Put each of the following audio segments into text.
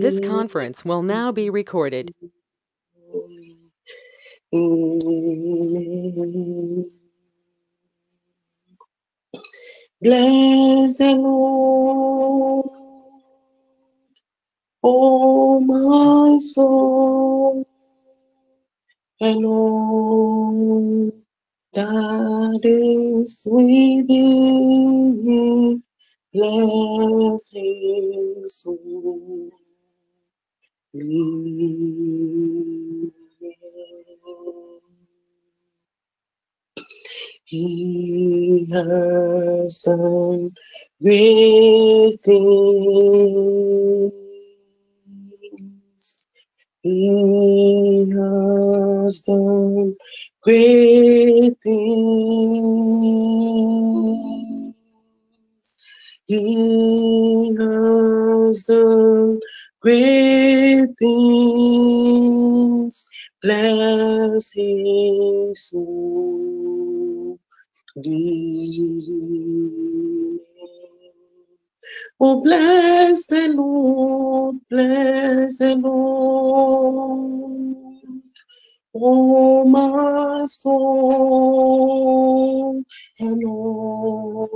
This conference will now be recorded. Bless the Lord, oh my soul, and all that is within me. Bless His name. He has done great things. He has done great things. He has done great things. Bless his soul. Oh, bless the Lord, bless the Lord. Oh, my soul, and all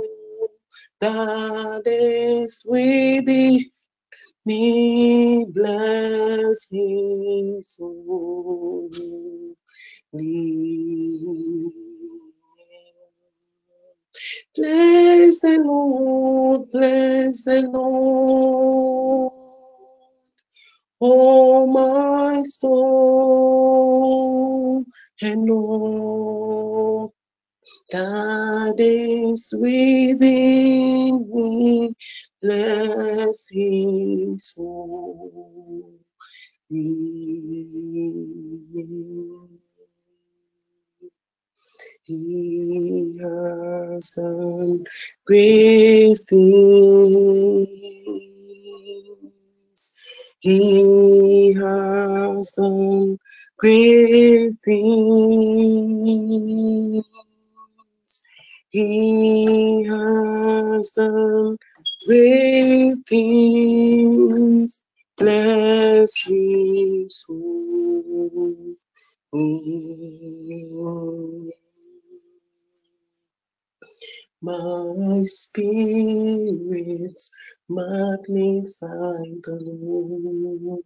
that is within me, bless holy name. Bless the Lord, bless the Lord. Oh, my soul, and all that is within me, bless his holy name. He has done great things. He has done great things. He has done things. Bless his soul. My spirit magnify the Lord.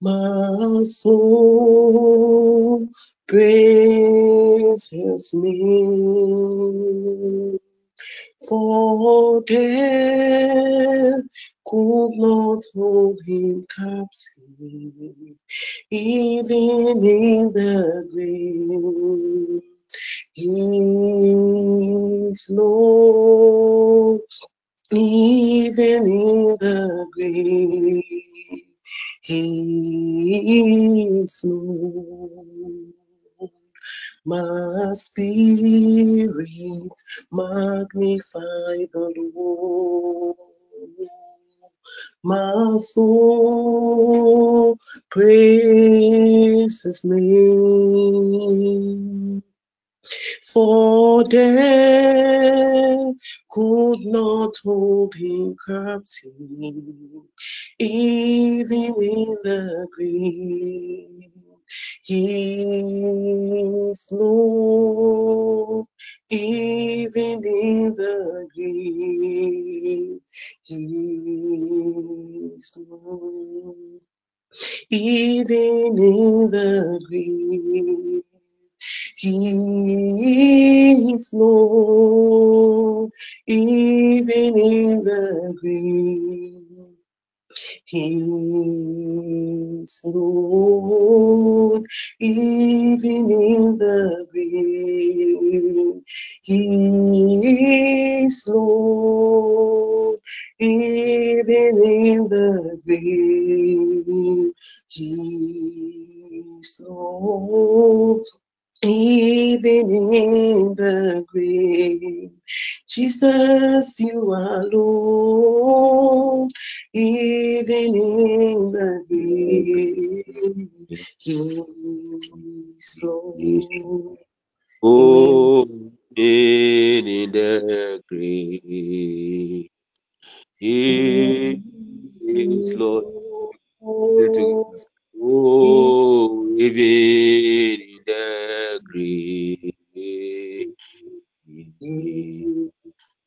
My soul praise his name. For death could not hold him captive, even in the grave. He is Lord, even in the grave. He is Lord. My spirit magnify the Lord. My soul praise his name. For death could not hold him captive, even in the grave. He is Lord, even in the grave. He is Lord, even in the grave. He is Lord, even in the grave. Is Lord, even in the. He is Lord, even in the. He is Lord, even in the grave. Jesus, you are Lord, even in the grave. He is Lord. Oh, in the grave. He is Lord. Oh, even in the grave.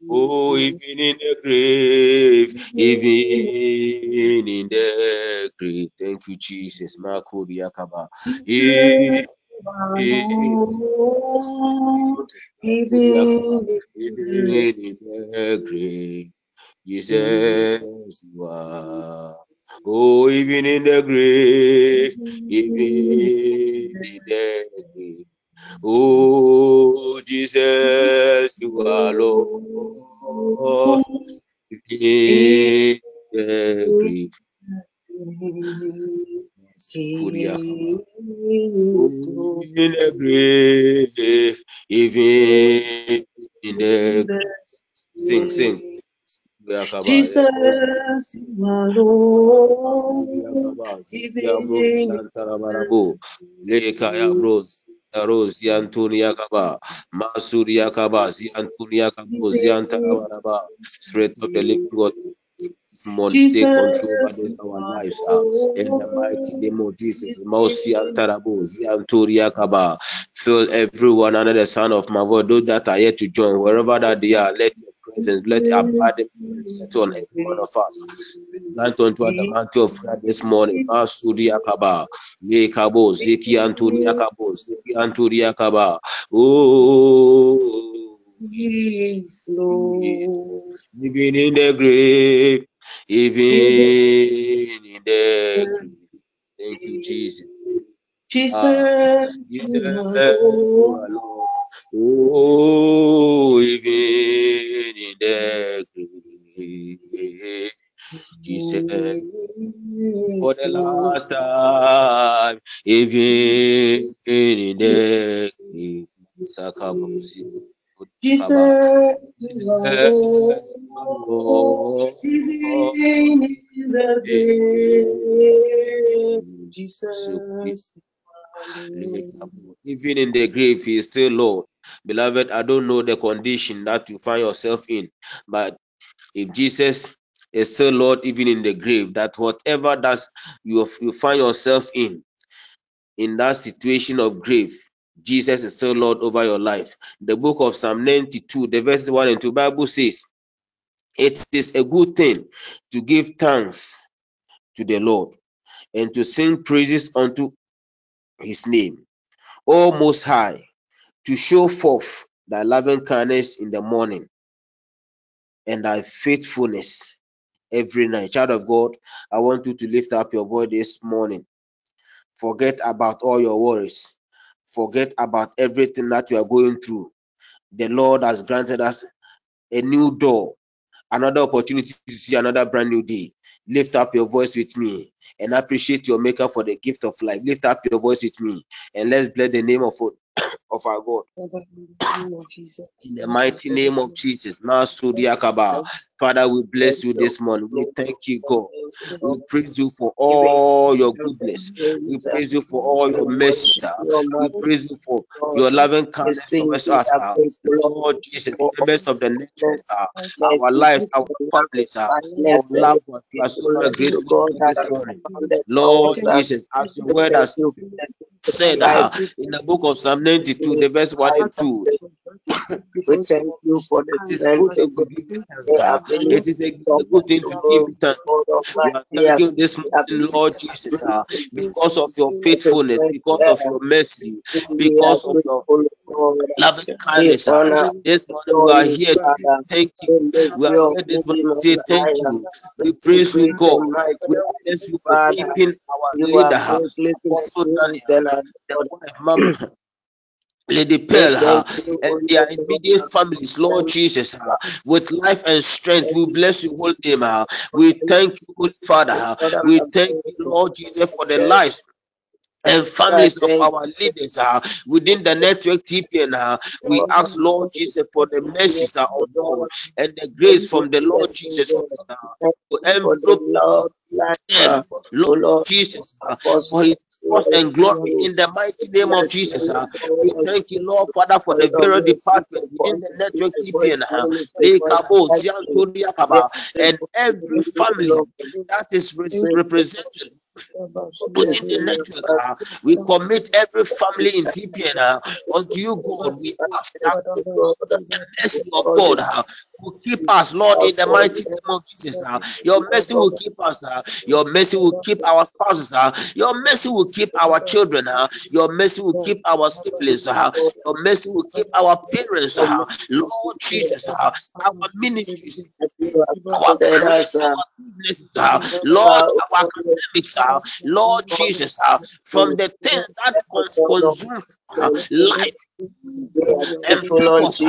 Oh, even in the grave, even in the grave. Thank you, Jesus. Marco Even even in the grave. Jesus, you are. Oh, even in the grave, even in the grave. Oh, Jesus, you are Lord. In the grave. in the grave, even in the sing, sing. Jesus, you are Lord, even Leka ya bros. Ros Yantuni Yakaba, Masuri Yakaba, Ziantuni Yakabo, Ziantarabaraba, Spirit of the living God, this morning take control over Jesus, this you our lives uh, in the mighty name of Jesus. Zianturi Yakaba, fill everyone under the sound of my voice, those that are yet to join, wherever that they are, let your presence, let your presence settle on every one of us. Grant unto us the mantle of prayer this morning. Masuri Yakaba, Lekabo, Ziki Antuni Yakabo, Ziki Anturi Yakaba. Oh, Yes, Lord. even in the grave, even in the grave. Thank you, Jesus. Ah, Jesus, are Jesus, you are Lord. Oh, even in the grave, Jesus. For the last time, even in the grave, Jesus, you are Jesus, you are Lord. Lord. Even in the grave, Jesus, you are Lord. Even in the grave, he is still Lord. Beloved, I don't know the condition that you find yourself in, but if Jesus is still Lord, even in the grave, that whatever that you, you find yourself in, in that situation of grave, Jesus is still Lord over your life. The book of Psalm 92, the verse 1 and 2, Bible says, It is a good thing to give thanks to the Lord and to sing praises unto his name. O Most High, to show forth thy loving kindness in the morning and thy faithfulness every night. Child of God, I want you to lift up your voice this morning. Forget about all your worries. Forget about everything that you are going through. The Lord has granted us a new door another opportunity to see another brand new day. Lift up your voice with me and appreciate your maker for the gift of life. Lift up your voice with me and let's bless the name of, of our God. In the mighty name of Jesus. Father, we bless you this morning. We thank you, God. We praise you for all your goodness. We praise you for all your mercy, sir. We praise you for your loving kindness towards us. sir. Lord Jesus, the best of the nature, our lives, our families, sir, our love, our We are so grateful. Lord Jesus, as the word has said in the book of Psalm 90. 22, the verse 1 and 2. We thank you for the it is a good thing to It is a good thing to give thanks. We are thanking this morning, Lord Jesus, ah, because of your faithfulness, because of your mercy, because of your loving kindness. Ah. This morning we are here to thank you. We are here this morning to say thank you. We praise you, God. We bless you for keeping our leader, Apostle Lady Pearl, uh, and their immediate families, Lord Jesus, uh, with life and strength, we bless you, holy name. uh, we thank you, Holy Father. we thank you. Lord Jesus, for the lives and families of our leaders uh, within the network TPN. Uh, we ask Lord Jesus for the mercies uh, of God. and the grace from the Lord Jesus. Christ uh, to envelop them, Lord Jesus, uh, for His trust and glory in the mighty name of Jesus. Uh, we thank you, Lord Father, for the very department within the network TPN. Uh, Ziantodiakaba, and every family that is represented within the network. We commit every family in TPN uh, unto you, God. We ask oh that the mercy of God uh, will keep us, Lord, in the mighty name of Jesus. Uh, your mercy will keep us. Uh. Your mercy will keep our spouses. Uh. Your mercy will keep our children. Uh. Your mercy will keep our siblings. Your mercy will keep our parents. Lord Jesus, our ministries, our businesses, Lord, our academics, uh, Lord Jesus, uh, from the thing that cons- consumes uh, life and purpose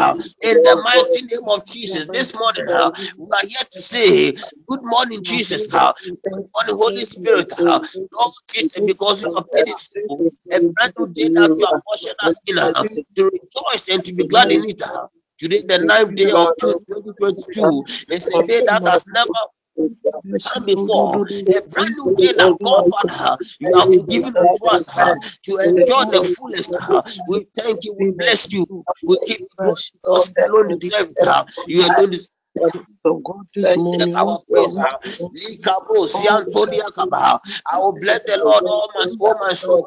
in the mighty name of Jesus. This morning, we are here to say, Good morning, Jesus. Uh, good morning, Holy Spirit. Lord Jesus, because you have made it so, a brand new day that you have ushered us in to rejoice and to be glad in it. Today, the ninth day of June 2022, is a day that has never before. A brand new day that God, Father, you have given unto us uh, to enjoy the fullest. Uh, we thank you, we bless you, we give you because you alone deserve it. Uh, you alone deserve uh, Likabo, Ziantodia Kaba. I will bless the Lord, all my soul.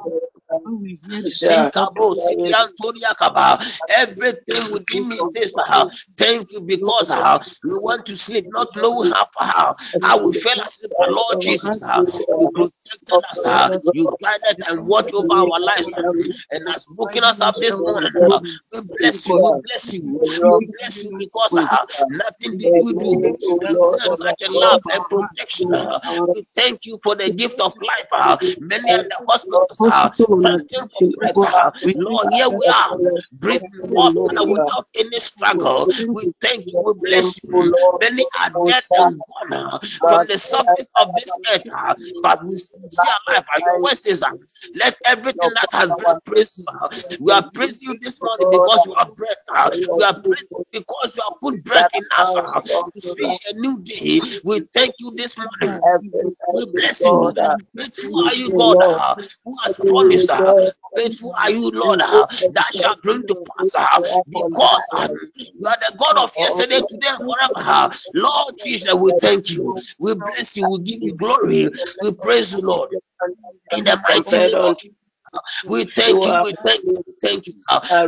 Everything within me says, uh, Thank you because uh, we want to sleep, not knowing how, how, how we fell asleep. Lord Jesus, uh, you protected us, uh, you guided and watched over our lives. uh, and as waking us up this morning, uh, we bless you, we bless you, we bless you because uh, nothing did we do deserve such a love and protection. uh, we thank you for the gift of life. Uh, many are the hospitals uh, panting for breath. Uh, Lord, here we are breathing up and without any struggle. We thank you, we bless you. Many are dead and gone uh, from the surface of this earth, uh, but we see alive. Uh, your word says let everything that has breath praise you. uh. We are praising you this morning because you are breath. uh. We are praising because you have put breath in us uh, to see a new day. We thank you this morning. We bless you. Faithful are you, God, uh, who has promised. Uh, faithful are you, Lord, uh, that shall bring to pass. Uh, because you are the God of yesterday, today, and forever. Lord Jesus, we thank you. We bless you. We give you glory. We praise you, Lord. In the mighty name of Jesus. We thank you, we thank you, we thank you.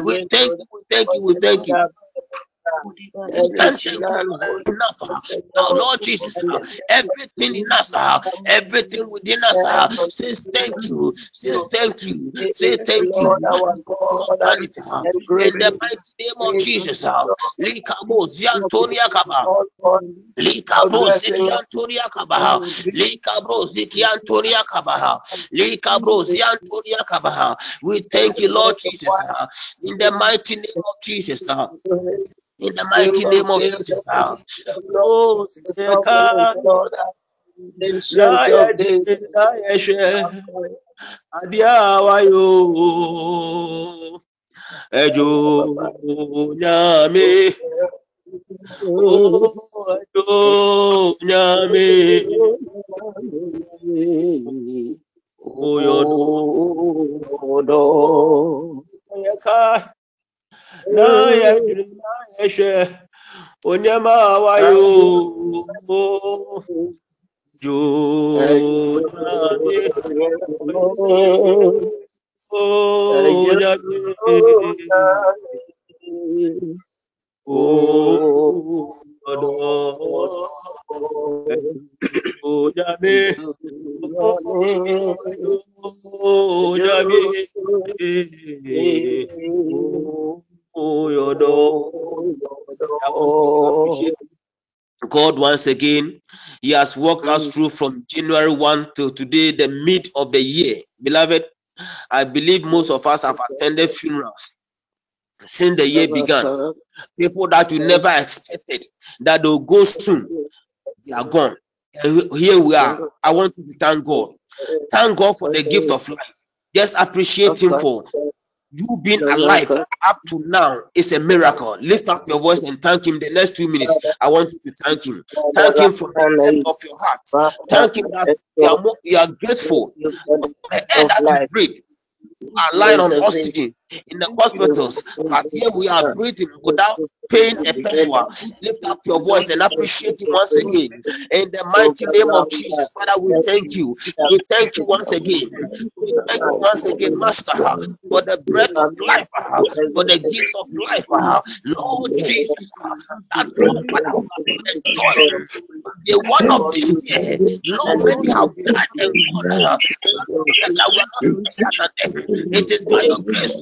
We thank you, we thank you, we thank you. We thank you enough. Now, Lord. Jesus, uh, everything in us, everything within us. Says thank you, say thank you, say thank you. We have done it in the mighty name of Jesus. Likabo Ziantonia Kaba. Likabro Zikiantonia Kabaha. Likabro Zikiantonia Kabaha. Likabro Ziantonia Kabaha. We thank you, Lord Jesus, in the mighty name of Jesus. In the mighty name of Jesus. Oh, Seka, na ya di, na ya she, adia wa yo, ejo nyame, oh, ejo nyame, oh, yodo, Seka, na ya di, na to God once again. He has walked us through from January 1 till today, the mid of the year. Beloved, I believe most of us have attended funerals since the year began. People that you never expected that they'll go soon, they are gone. And here we are. I want to thank God. Thank God for the gift of life. Just appreciate him for you being alive up to now is a miracle. Lift up your voice and thank him. The next two minutes, I want you to thank him. Thank him from the depth of your heart. Thank him that you are, more, you are grateful for the air that you breathe. You are lying on oxygen in the hospitals, but here we are breathing without pain and pressure. Lift up your voice and appreciate Him once again. In the mighty name of Jesus, Father, we thank you. We thank you once again. We thank you once again, Master, for the breath of life, for the gift of life, Lord Jesus. The one of this year. Lord, many have died and gone. It is by your grace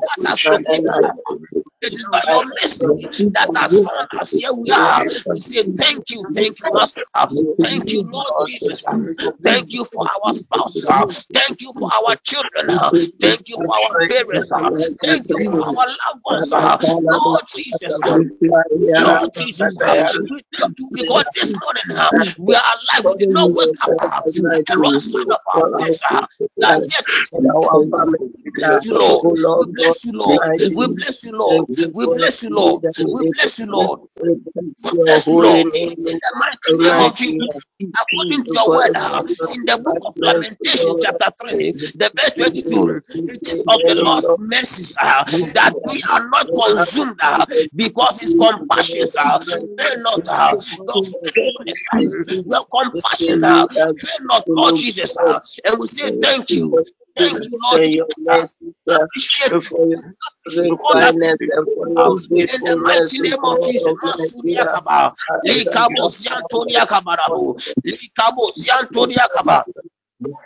that has it mercy that has found us. Here we are. We say thank you, thank you, Master. Thank you, Lord Jesus. Thank you for our spouse. Thank you for our children. Thank you for our parents. Thank you for our loved ones. Lord Jesus. Lord Jesus, we thank you because this morning we are alive. We did not wake up the wrong side of our place. That yet bless you, Lord. We bless you, Lord. We bless you, Lord. We bless you, Lord. We bless you, Lord. We bless you, Lord. In the mighty name of Jesus. According to your word, in the book of Lamentation, chapter 3, the verse 22, it is of the Lord's mercies uh, that we are not consumed uh, because his compassions are uh, not uh, those your compassion uh, fail not, Lord Jesus. Uh, and we say thank you. Thank you, Lord Jesus. Appreciate you. In the mighty name of Jesus, Masuria Kaba, Likabo Siantonia Kabarabu, Likabo Siantonia Kaba.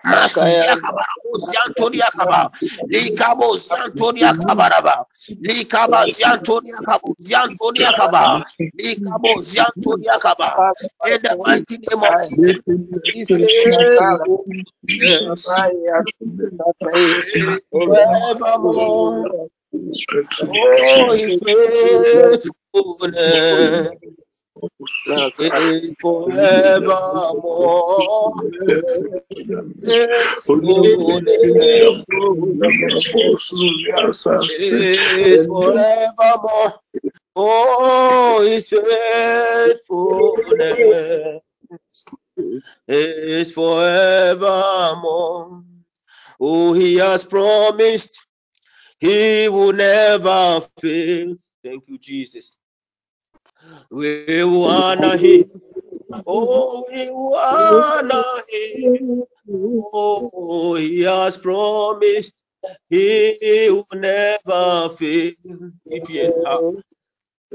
Masuria Kabarabo Siantonia Kaba, Likabo Siantonia Kabaraba, Likaba Siantonia Kabo, Siantonia Kaba, Likabo Siantonia Kaba. In the mighty name of Jesus, forevermore. Oh, His faithfulness is forevermore. His faithfulness is forevermore. Oh, His faithfulness is forevermore. Oh, He has promised he will never fail. Thank you, Jesus. We will honor him. Oh, we will honor him. Oh, he has promised he will never fail. TPN.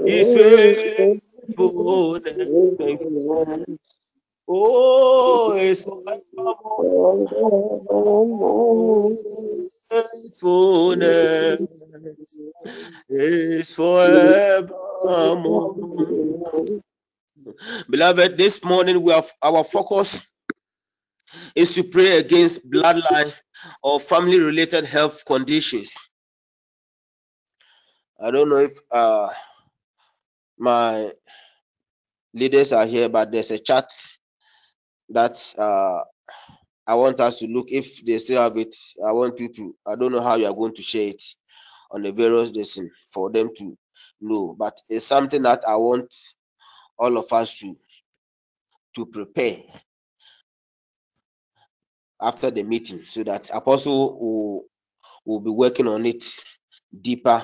His faithfulness. Oh, it's. Faithfulness is forevermore. Beloved, this morning we have our focus is to pray against bloodline or family related health conditions. I don't know if uh, my leaders are here, but there's a chat that uh, I want us to look. If they still have it, I want you to. I don't know how you are going to share it on the various lessons for them to know, but it's something that I want all of us to to prepare after the meeting so that apostle will will be working on it deeper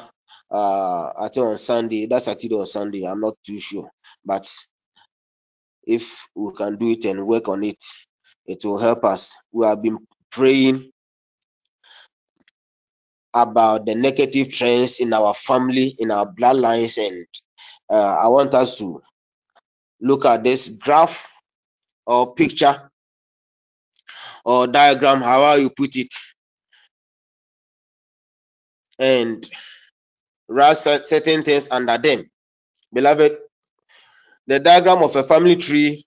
uh i think on sunday that's saturday or sunday i'm not too sure but if we can do it and work on it it will help us. We have been praying about the negative trends in our family in our bloodlines and uh, i want us to look at this graph or picture or diagram however you put it. And write certain things under them. Beloved the diagram of a family tree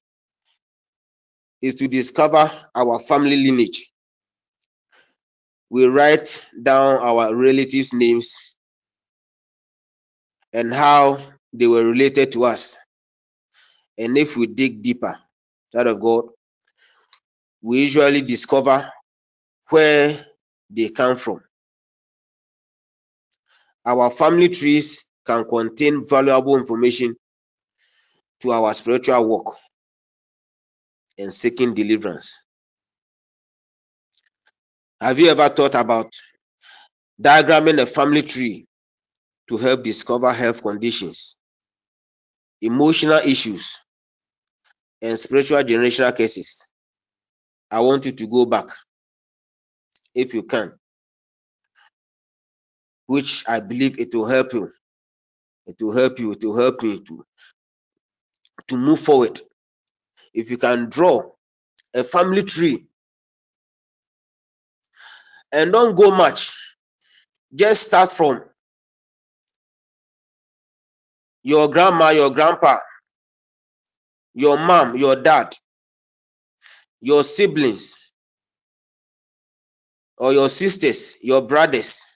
is to discover our family lineage. We write down our relatives' names and how they were related to us. And if we dig deeper, child of God, we usually discover where they come from. Our family trees can contain valuable information to our spiritual work and seeking deliverance. Have you ever thought about diagramming a family tree to help discover health conditions, emotional issues, and spiritual generational cases? I want you to go back if you can, which I believe it will help you. It will help you, it will help me to, to move forward. If you can draw a family tree and don't go much, just start from your grandma, your grandpa, your mom, your dad, your siblings, or your sisters, your brothers.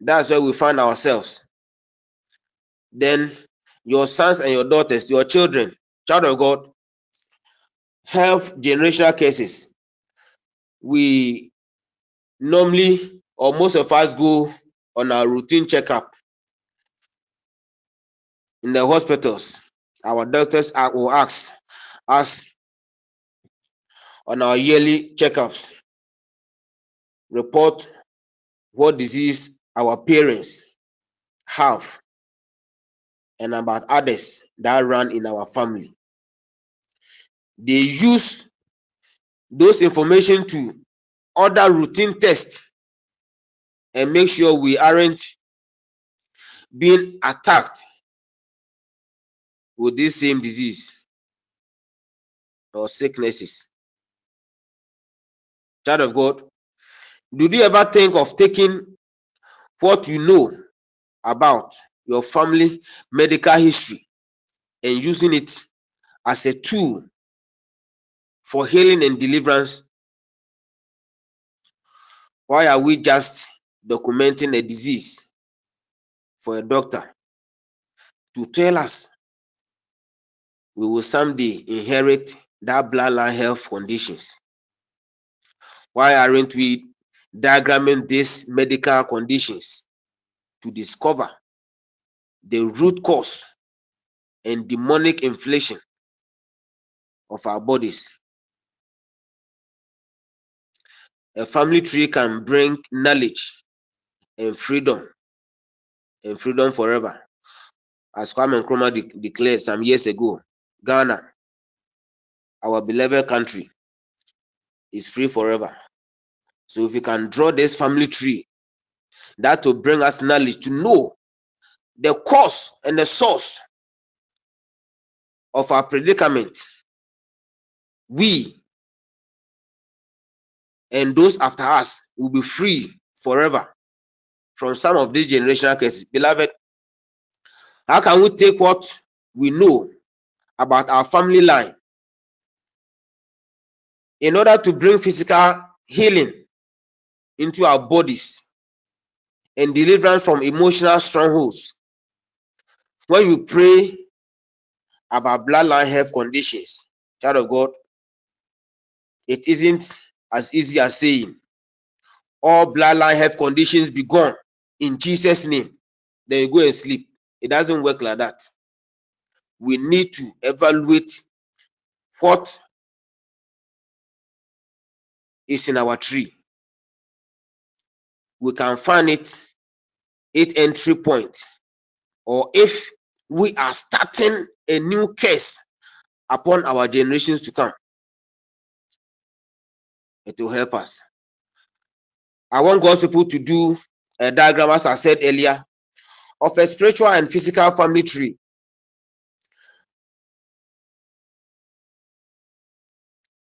That's where we find ourselves. Then your sons and your daughters, your children, child of God, health generational cases. We normally, or most of us, go on our routine checkup in the hospitals. Our doctors will ask us on our yearly checkups, report what disease our parents have and about others that run in our family. They use those information to order routine tests and make sure we aren't being attacked with this same disease or sicknesses. Child of God, did you ever think of taking what you know about your family medical history and using it as a tool for healing and deliverance? Why are we just documenting a disease for a doctor to tell us we will someday inherit that bloodline health conditions? Why aren't we diagramming these medical conditions to discover the root cause and demonic inflation of our bodies? A family tree can bring knowledge and freedom and freedom forever. As Kwame Nkrumah de- declared some years ago, Ghana, our beloved country, is free forever. So if we can draw this family tree, that will bring us knowledge to know the cause and the source of our predicament. We and those after us will be free forever from some of these generational cases. Beloved, how can we take what we know about our family line in order to bring physical healing into our bodies and deliverance from emotional strongholds? When you pray about bloodline health conditions, child of God, it isn't as easy as saying all bloodline health conditions be gone in Jesus' name. Then you go and sleep. It doesn't work like that. We need to evaluate what is in our tree. We can find it eight entry point, or if we are starting a new case upon our generations to come, it will help us. I want God's people to do a diagram, as I said earlier, of a spiritual and physical family tree.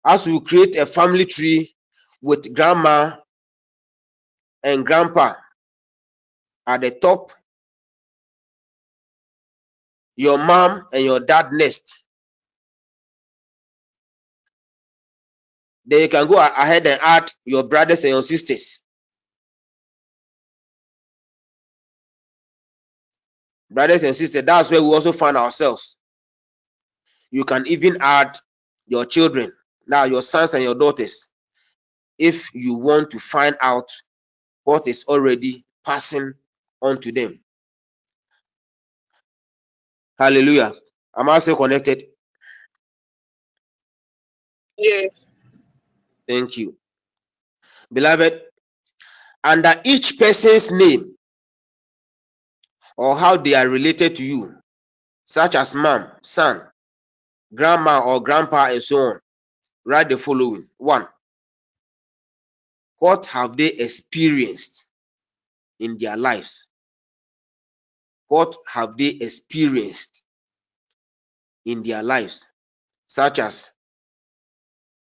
As we create a family tree with grandma and grandpa at the top, your mom and your dad next. Then you can go ahead and add your brothers and your sisters. Brothers and sisters, that's where we also find ourselves. You can even add your children, now your sons and your daughters, if you want to find out what is already passing on to them. Hallelujah. Am I still connected? Yes. Thank you. Beloved, under each person's name or how they are related to you, such as mom, son, grandma, or grandpa, and so on, write the following one. What have they experienced in their lives? What have they experienced in their lives, such as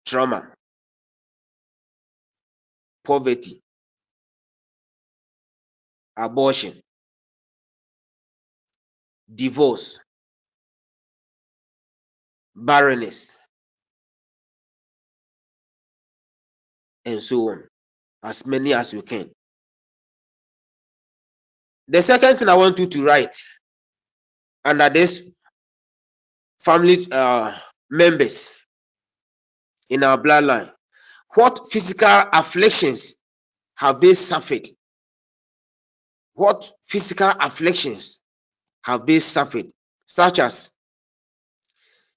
trauma, poverty, abortion, divorce, barrenness, and so on, as many as you can. The second thing I want you to write under this family uh, members in our bloodline, what physical afflictions have they suffered? What physical afflictions have they suffered, such as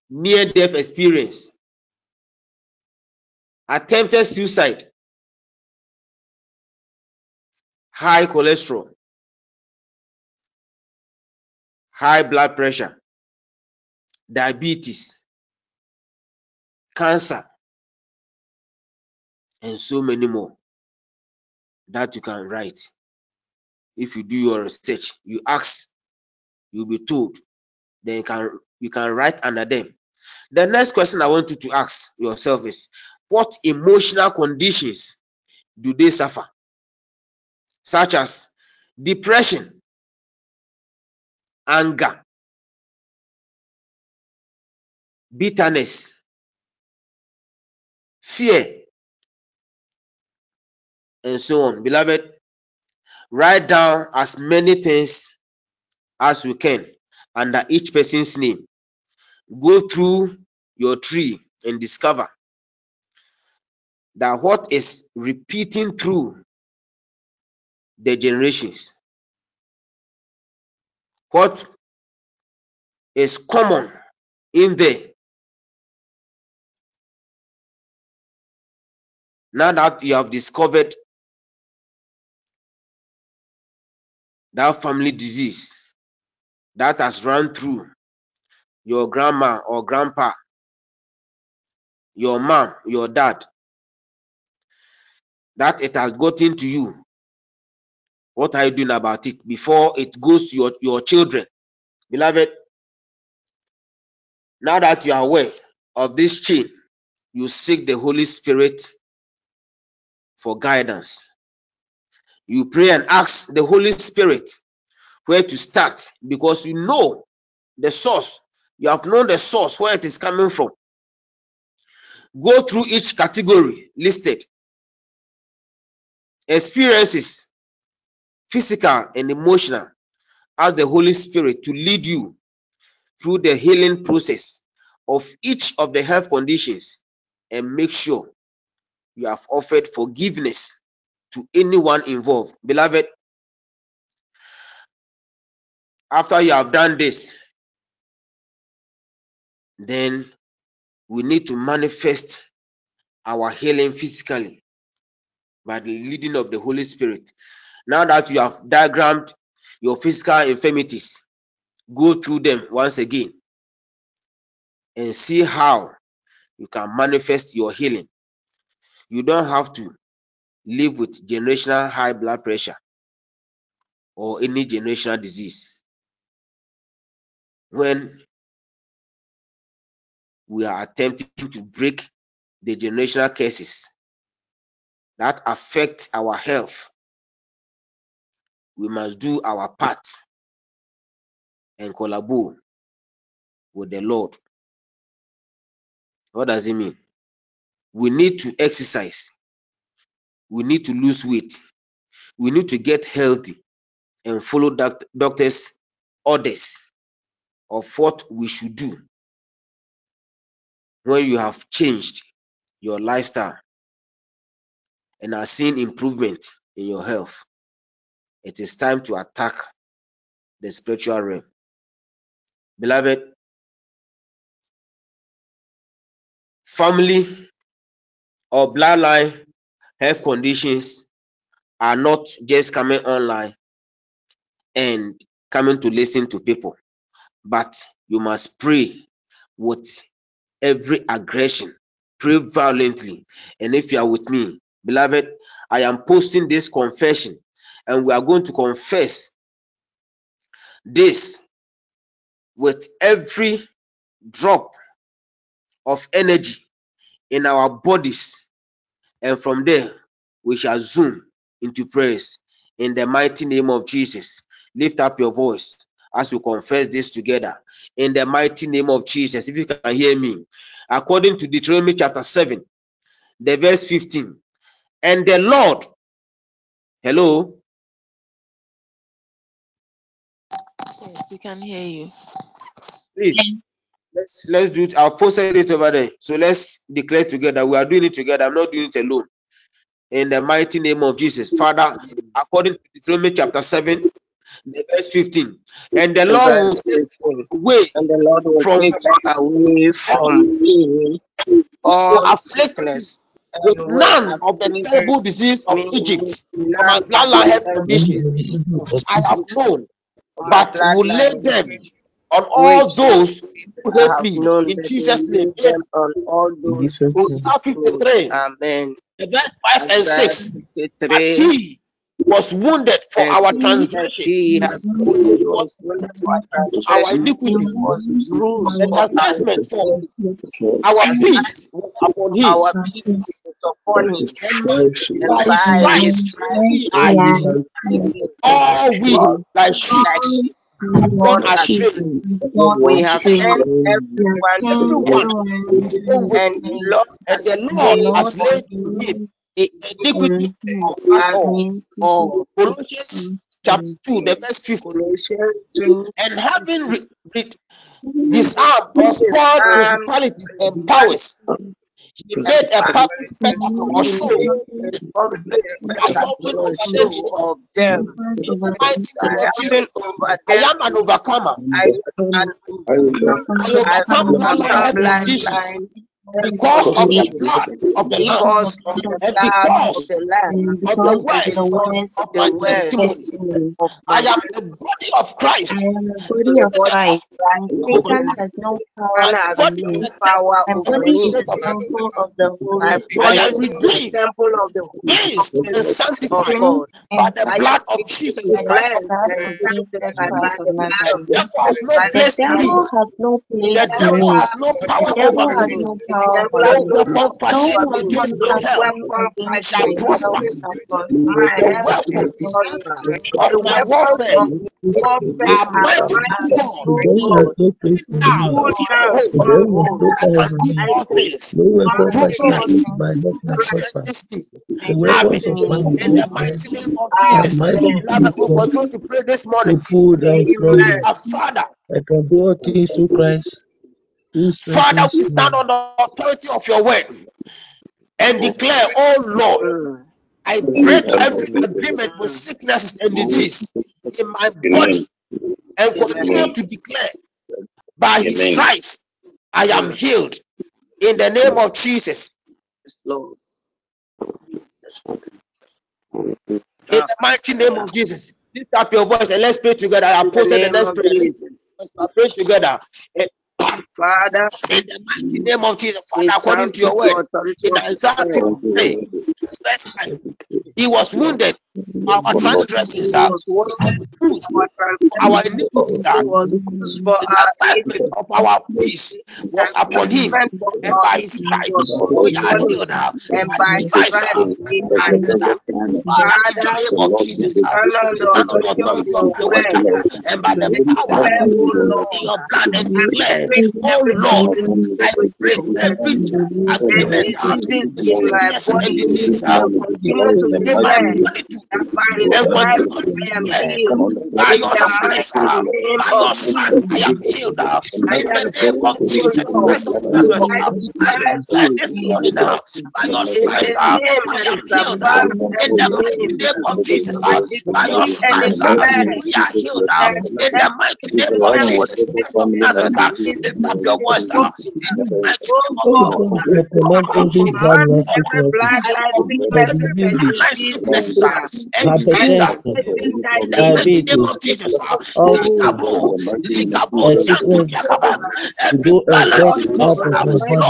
near death experience, attempted suicide, high cholesterol, high blood pressure, diabetes, cancer, and so many more that you can write. If you do your research, you ask, you'll be told. Then you can you can write under them. The next question I want you to ask yourself is what emotional conditions do they suffer? Such as depression, anger, bitterness, fear, and so on. Beloved, write down as many things as you can under each person's name. Go through your tree and discover that what is repeating through the generations, what is common in there. Now that you have discovered that family disease that has run through your grandma or grandpa, your mom, your dad, that it has gotten to you. What are you doing about it before it goes to your, your children? Beloved, now that you are aware of this chain, you seek the Holy Spirit for guidance. You pray and ask the Holy Spirit where to start because you know the source. You have known the source where it is coming from. Go through each category listed experiences, physical and emotional. Ask the Holy Spirit to lead you through the healing process of each of the health conditions and make sure you have offered forgiveness to anyone involved. Beloved, after you have done this, then we need to manifest our healing physically by the leading of the Holy Spirit. Now that you have diagrammed your physical infirmities, go through them once again and see how you can manifest your healing. You don't have to live with generational high blood pressure or any generational disease. When we are attempting to break the generational cases that affect our health, we must do our part and collaborate with the Lord. What does it mean? We need to exercise, we need to lose weight, we need to get healthy and follow doct- doctors' orders of what we should do when you have changed your lifestyle and are seeing improvement in your health. It is time to attack the spiritual realm. Beloved, family or bloodline health conditions are not just coming online and coming to listen to people, but you must pray with every aggression, pray violently. And if you are with me, beloved, I am posting this confession and we are going to confess this with every drop of energy in our bodies. And from there, we shall zoom into praise in the mighty name of Jesus. Lift up your voice as we confess this together in the mighty name of Jesus. If you can hear me, according to Deuteronomy chapter 7, the verse 15, and the Lord, hello, Yes, we can hear you. please let's let's do it. I've posted it over there. So let's declare together. We are doing it together. I'm not doing it alone. In the mighty name of Jesus, Father, according to Deuteronomy chapter 7, the verse 15, and the Lord will Verse take 15. away And the Lord will from take away from me will all afflict me with none of the terrible disease of Egypt for my bloodline the health conditions disease I have known, for my but will lay them on all which those who I hate have me. known In that Jesus' name. lay Eight, them on all those who Psalm hate me. 53, Amen. the verse 5 and Isaiah 6. But 53, he was wounded for verse our 6 says, transgressions, He has he was was wounded for our our transgression, iniquity. He was bruised The for our chastisement for our Chastisement peace was upon him, our peace is upon him, and and by his by his stripes stripes we are healed. I am healed. All we like sheep have have gone gone astray. astray. We have sent everyone Everyone own to his own way, and the Lord and the Lord has laid him the iniquity of of us us all. all. Oh, Colossians chapter 2, the verse 15. Colossians 2 And having re- re- disarmed or spoiled disarmed principalities and powers, principalities he and made a public powers. spectacle or He show, made a public triumphing spectacle over them in show of them, in the mighty name of triumphing Jesus. over I am an overcomer. I am overcome. I I overcome bloodline overcome health conditions bloodline health because of the blood of the Lamb because of the and of because the Lamb of the and words of of my the words testimony. of I am the body of Christ. am the body of Christ. Over And me. Satan My has body is no the temple power of over the Holy me. Spirit of God. My I am the temple of the Holy cleansed, and Spirit of sanctified God. by the I blood of Jesus Christ of cleansed and sanctified by the blood of devil has Jesus no Christ place the The devil devil has has no no power over me. I can do all things through Christ Father, I can do all things through Christ who Father, we stand on the authority of your word and declare, oh Lord, I break every agreement with sickness and disease in my body and continue to declare, by his stripes, I am healed. In the name of Jesus, Lord. in the mighty name of Jesus, lift up your voice and let's pray together. I posted the next prayer. Let's pray together. In the mighty name of Jesus, Father, according to your word, in of Isaiah 53, he was wounded our transgressions, was he was wounded bruised for our for our transgression. iniquities. He was bruised for our of our peace was upon him, and by his stripes we are healed. uh, And By his stripes we are are healed. Father, in the name of Jesus, uh, stand on the stand on the authority of your word and by the power declare, O in Lord, your blood and declare, break Oh Lord, I break every agreement and uh, diseases with in my sicknesses and disease uh, and continue to in my declare body to that By his and stripes continue to I am declare healed. by In your the stripes, mighty uh, name by your stripes, I am healed. uh, I In the am name of Jesus Lord. Christ of Nazareth, By uh, the I of this morning, uh, by your In stripes, the uh, name I am healed. uh, In the name. of Jesus, I uh, by your decree and stripes, uh, declare we are healed. uh, In the mighty name of Jesus Christ of Nazareth, every lift up your voice. In the name of Jesus, God, God, I command I every command every sicknesses, I bloodline command or sicknesses every and diseases, bloodline diseases, sicknesses and disease hypertension, the name of Jesus. Likabo, Likabo, a sickness Shantudiakaba, to every go and bloodline get sickness, out of my body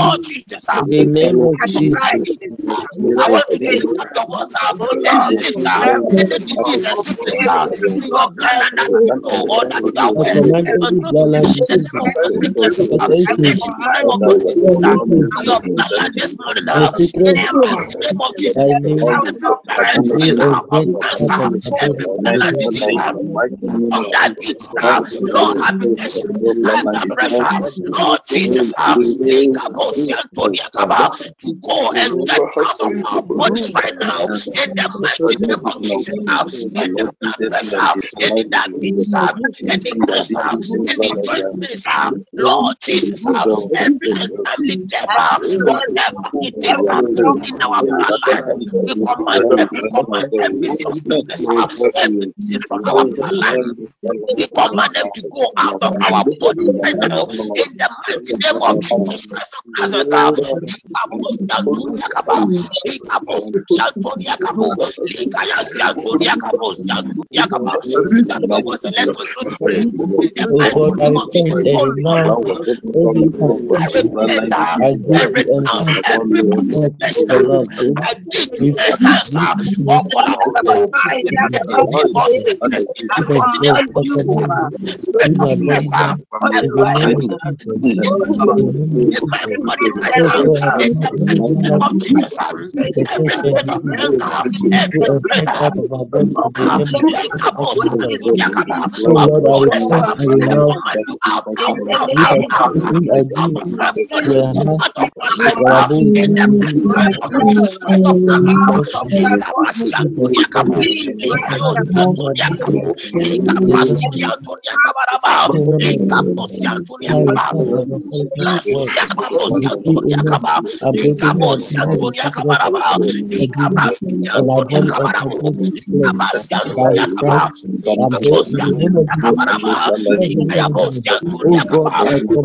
Lord Jesus, the name of Jesus. arthritis, I want you to arthritis, lift up your voice and Lord, list any cervical disease and sickness problems, in your bloodline that you know or that you are I aware command is every contributing bloodline to the diseases, of sicknesses I hypertension, any command form of good you disease diabetes, in your bloodline this morning and in the name of Jesus. by name Every to bloodline go disease and of get cancer, out of every body the disease of of diabetes, Jesus. Lord, hypertension, high blood pressure, Lord. Jesus, Likabosiantoniakaba, to go and get out of our bodies right now in the mighty name of Jesus. Any blood pressure, any diabetes, any cancer, any joint pains, Lord Jesus, every untimely death, I command whatever it is every form in our bloodline, we command them, we command every sickness, every disease from our bloodline we command them to go out of our body right now. In the mighty name of Jesus Christ of Nazareth. Likabosiantoniakaba, Likabosiantoniakabo, Likayasiantoniakabosiantoniakaba. Lift up your voice and let's continue to pray. In the Oh mighty name of Jesus. And Lord, renounce every I hypertension. repent I and give you renounce enchantment every not participation. the Lord. I did to We enhance or collaborate with any evil sickness in I the of mighty name God command of you Jesus. recommend Spirit in of my to stress, body leave my now body in the every right name of now. Jesus. In Lord, the name of in my Jesus. body right now. God, I In command the every mighty name bloodline of sickness, Jesus, every hypertension, spirit of disease anger, to go every and spirit get out of my body in the name of likabos, of what Command you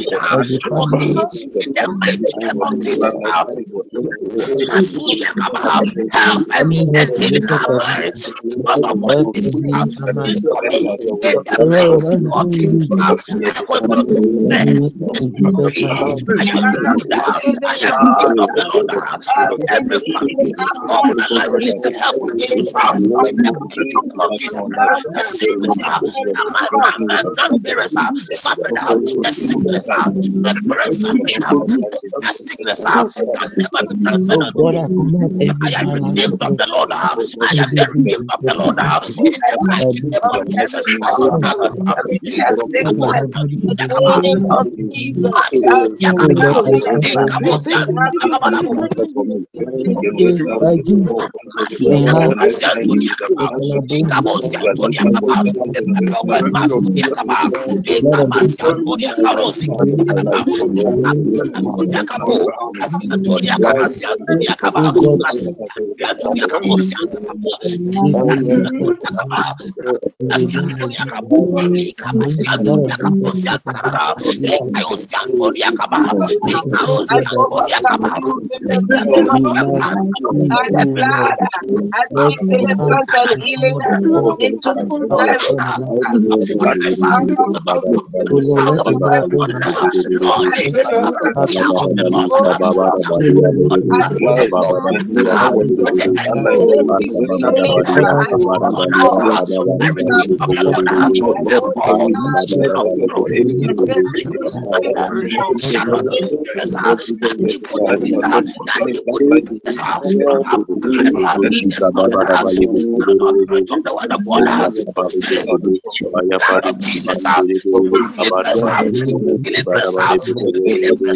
Uh, Oh Oh Jesus. now oh blood, I be uh, Oh uh, uh, be uh, Oh Oh uh, uh, uh, uh, uh, uh, uh, uh, uh, uh, uh, uh, uh, uh, uh, in the name of Jesus uh, oh God uh, this morning in the name of I healing. uh, I healing. uh, Every evil that is in the mighty name of Jesus. Every every blockings, every the blood of Jesus Christ, the demonstrate of every Oh Jesus, break up that news.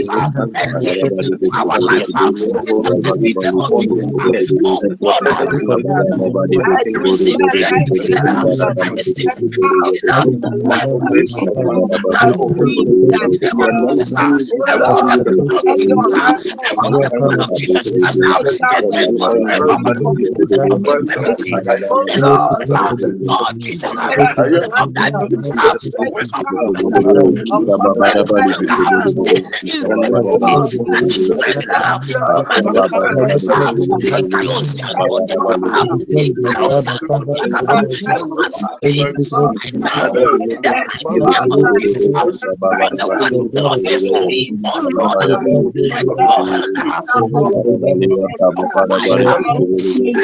Break up that news. Break break any infirmity and strength. Ragadabasa, Ikayosiantoriakaba, Ikayosiantoriakaba, Eradicate right now in the mighty name of Jesus. For the word of the Lord says, Lord, uh, let your hand over my business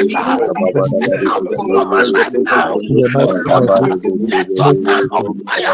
now over my life now. in the mighty name Lord, of Jesus. let your hand of fire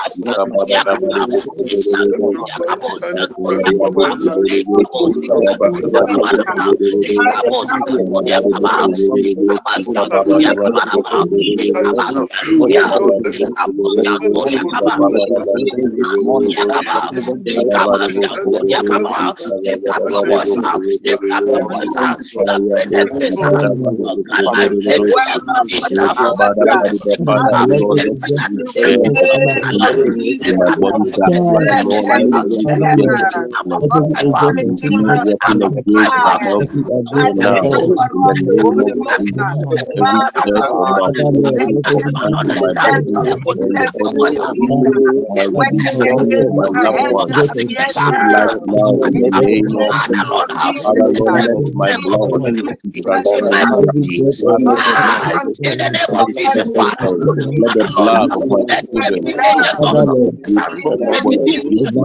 Father. Lord. The blood of my children every area be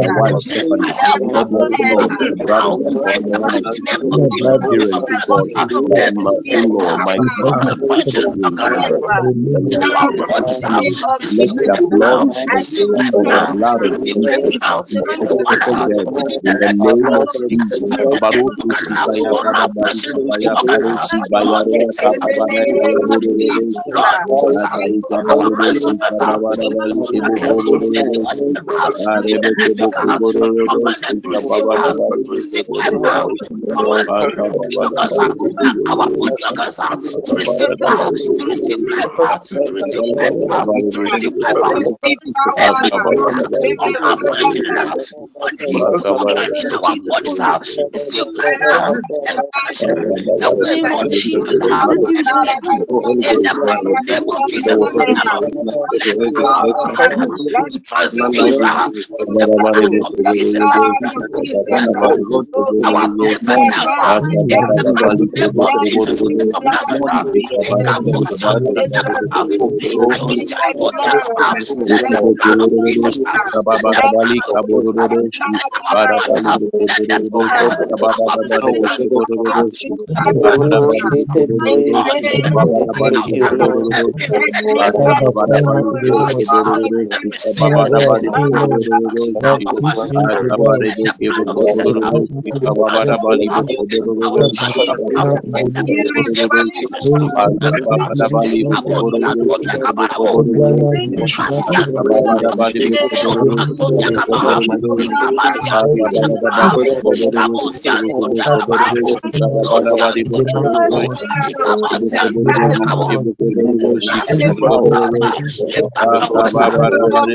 Father of Uh, uh, oh oh uh, uh, uh, uh, family. receive Let the life blood now, be receive transfused life and the now, blood of receive life Jesus now. be Anyone deposited there within the in the next name of 12 minutes, Jesus. Kabaroto anyone shibaya on gada our bari personal kabaya walk, kare shibaya Lord rora Jesus, kakabara in kaya our rere dreams, Lord Jesus, Adari our kabaro resurrection, shikara bara bali kebo koro anyone in Arebe the kebo network, koboro commanded to receive, kababa bari to receive kebo life now, commanded workers, our good workers, to receive, to receive life, to receive life, to receive life, every organ of our function, body, organ in our bodies, receive life now and function the way of human, and function in the mighty name of Jesus. Father, Lord, let your blood be transfused with the blood of Jesus. our perfect health in the name of Jesus Christ of Nazareth. Uh, Ikabusantoriakaba,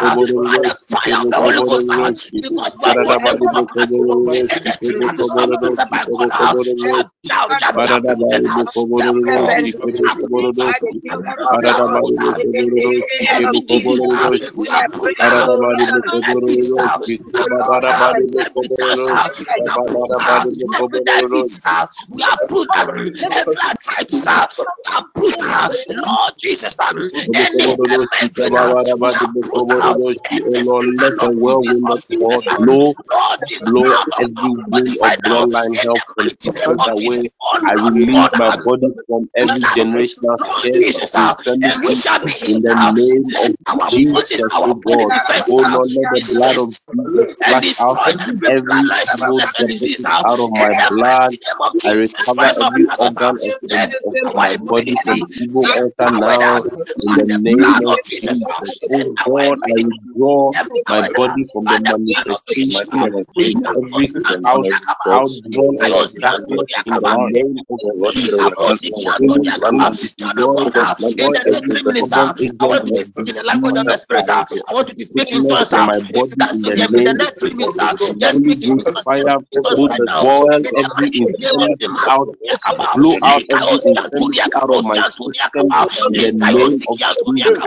by the fire the Holy Ghost, the of the we are. We are we are Lord, let the world will not. Blow, blow every wind of bloodline help from that way. I release my body from every generational curse and in the name of Jesus, oh God. Oh Lord, let the blood of Jesus flash out every evil deposit out of my blood. I recover every organ of, of my body from evil altar now in the name of Jesus. Oh God, I I draw my body from the manifestation of faith, every out, outdrawn and distracted in the name of Jesus. I want to speak in tongues. That's in the next three minutes. Just speak in tongues. Fire, put the boil every infant out, blow out every infant out of my system in the name of Jesus.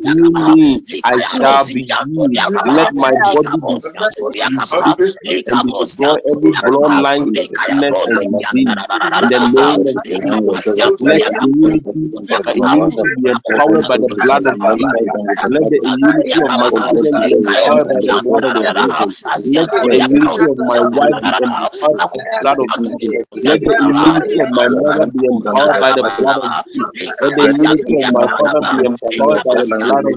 Yanturia me. I shall be healed. Let my body be Likabos Yanturia be Kaba, sick and destroy every bloodline sickness and disease. In the name of Jesus, let immunity, immunity be empowered by the blood of Jesus. Let the immunity of my children be empowered by the blood of Jesus. Let the immunity of my wife be empowered by the blood of Jesus. Let the immunity of my mother be empowered by the blood of Jesus. Let the immunity of my father be empowered by the blood of Jesus. Thank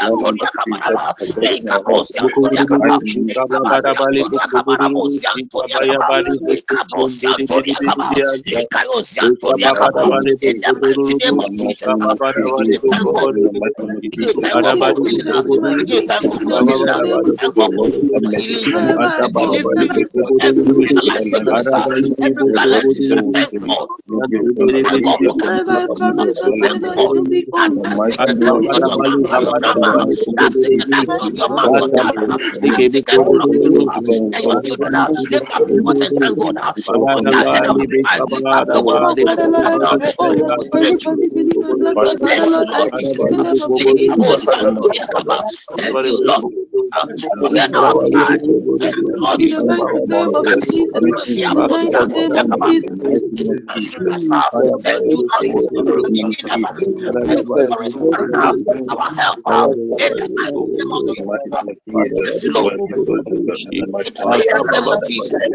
God. Thank God. for healing. Begin to thank God for healing. Thank God for healing you. Delivering you from every bloodline sickness. uh, Every bloodline disease. uh, Thank God. Thank God for coming to your rescue. Thank God that sickness on your mouth, your uh, That sickness that be on your mouth, on tongue. uh, That you uh, and your children. uh, Lift up your voice and thank God. uh, Open that head and open your. Lift up your voice and begin to thank God. Let God change you. Thank you, Lord Jesus. Likabosi Antonia Kaba. Thank you, Lord. uh, For hearing our cry. Thank you, Lord Jesus. Thank you. Liabosi Antonia Kaba. Answering us. uh, Thank you, Lord Jesus. Looking us. uh, Thank you for restoring us our health. uh, In the mighty name of Jesus. Thank you, Lord. In the mighty name of Jesus.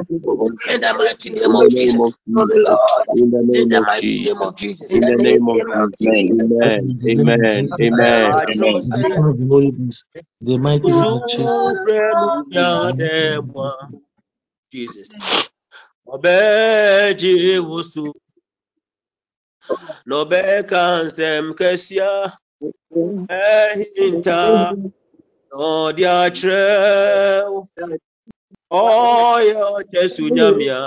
In the mighty name In the of name Jesus. of Jesus. In the In name the of mighty Jesus. name of Jesus. In the name of Jesus. Father, Amen. in the name of Amen. Jesus, Amen. In the power of the Holy Ghost, the mighty name of Jesus. Jesus. Ọbẹ̀jì wusu, n'ọbẹ̀ka ntẹ̀m kẹsíà, ẹ̀hìntà, n'ọ̀dí àkyerẹ́w, ọ̀yọ̀ Jésù nyàmìà,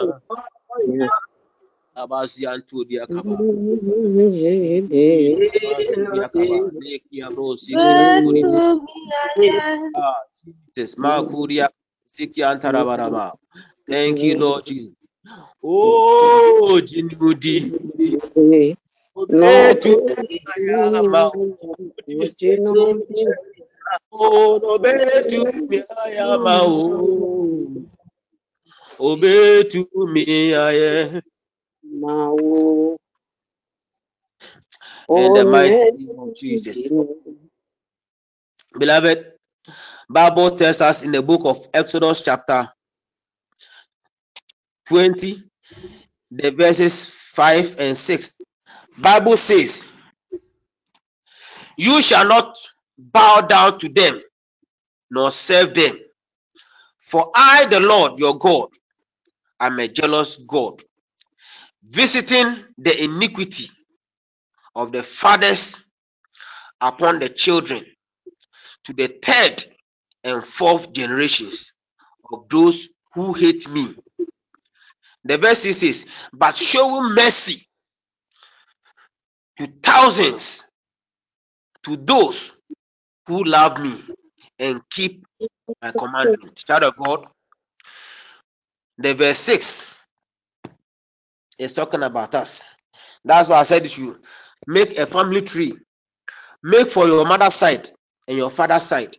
abasi antu di akaba. Thank you, Jesus. Masu di akaba. Neki abrosi kibikuri. Ah, Jesus. Makuri siki antarabaraba. Thank you, Lord Jesus. Oh, jinudi. Obetu ayama. Oh, obetu mi ayama. Oh, obetu mi aye. In the mighty name of Jesus. Beloved, Bible tells us in the book of Exodus chapter 20, the verses 5 and 6. Bible says, You shall not bow down to them nor serve them. For I, the Lord your God, am a jealous God, visiting the iniquity of the fathers upon the children to the third and fourth generations of those who hate me. The verse says, But show mercy to thousands to those who love me and keep my commandment. Child of God, the verse 6 is talking about us. That's why I said to you make a family tree Make for your mother's side and your father's side.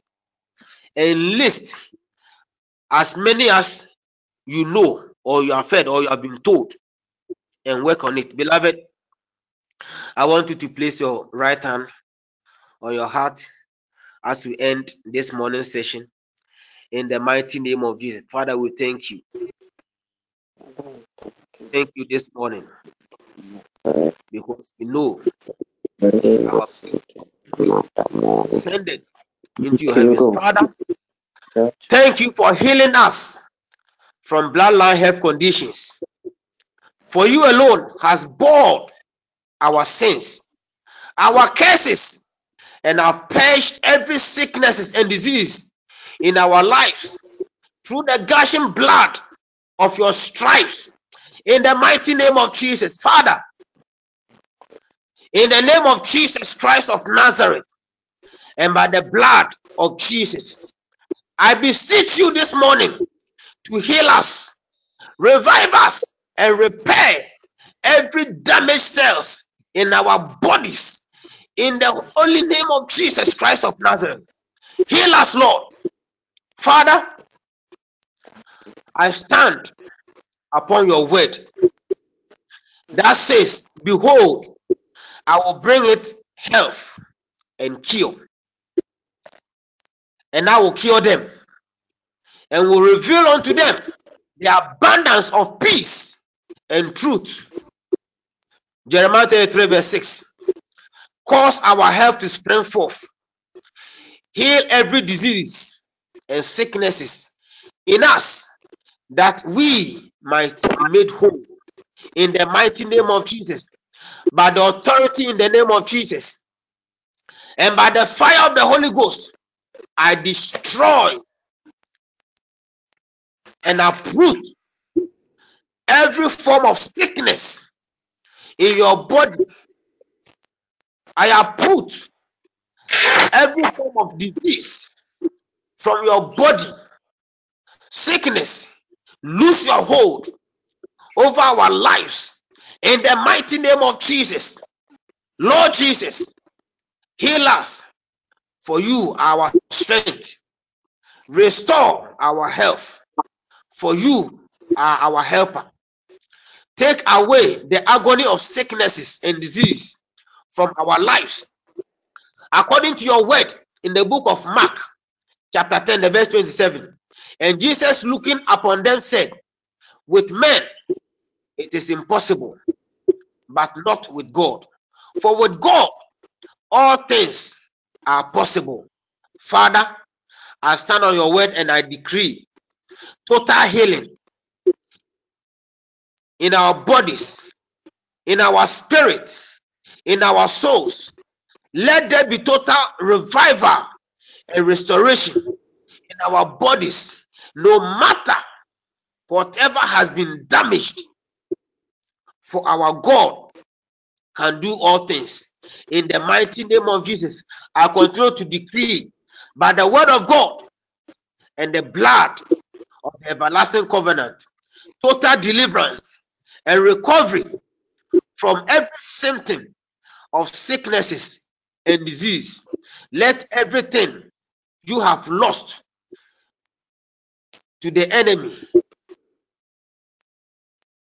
Enlist as many as you know or you have heard or you have been told and work on it. Beloved, I want you to place your right hand on your heart as we end this morning session in the mighty name of Jesus. Father, we thank you. Thank you this morning because we know our ascended into your. Father, thank you for healing us from bloodline health conditions. For you alone has borne our sins, our curses, and have purged every sicknesses and disease in our lives through the gushing blood of your stripes. In the mighty name of Jesus, Father, in the name of Jesus Christ of Nazareth, and by the blood of Jesus, I beseech you this morning to heal us, revive us, and repair every damaged cells in our bodies. In the holy name of Jesus Christ of Nazareth, heal us, Lord. Father, I stand upon your word that says, Behold, I will bring it health and cure, and I will cure them, and will reveal unto them the abundance of peace and truth. Jeremiah 33, verse 6. Cause our health to spring forth, heal every disease and sicknesses in us, that we might be made whole. In the mighty name of Jesus, by the authority in the name of Jesus, and by the fire of the Holy Ghost, I destroy and uproot every form of sickness in your body. I uproot every form of disease from your body. Sickness, lose your hold over our lives in the mighty name of Jesus. Lord Jesus, heal us for you, our strength. Restore our health for you are our helper. Take away the agony of sicknesses and disease from our lives according to your word in the book of Mark, chapter 10, the verse 27. And Jesus, looking upon them, said, With men it is impossible, but not with God. For with God all things are possible. Father, I stand on your word and I decree total healing in our bodies, in our spirit, in our souls. Let there be total revival and restoration in our bodies, no matter whatever has been damaged. For our God can do all things. In the mighty name of Jesus, I continue to decree by the word of God and the blood of the everlasting covenant, total deliverance and recovery from every symptom of sicknesses and disease. Let everything you have lost to the enemy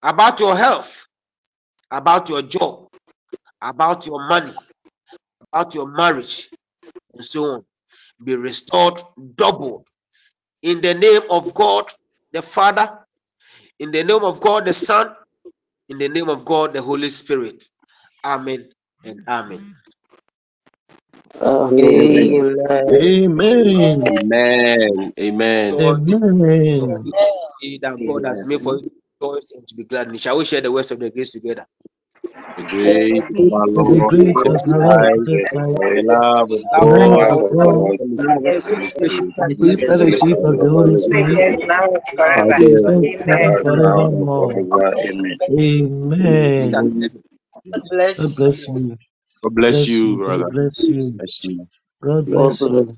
about your health, about your job, about your money, about your marriage, and so on be restored double in the name of God the Father, in the name of God the Son, in the name of God the Holy Spirit. Amen and amen. Amen. Amen. Amen. Amen. God, God Amen. is the that God has made for you to rejoice and to be glad. And shall we share the words of the grace together? The grace of our Lord Jesus of our Lord Christ, the love of the Love of love God, of God, and the God, fellowship of the the Holy Spirit, and the fellowship sweet of the Holy be fellowship with of us the Spirit, Holy now and Spirit now and now be forever. with us now and Amen. Forevermore. Amen. with us. Amen. God Bless bless you. you. God bless Bless you, you. brother. God. Bless you. God bless you.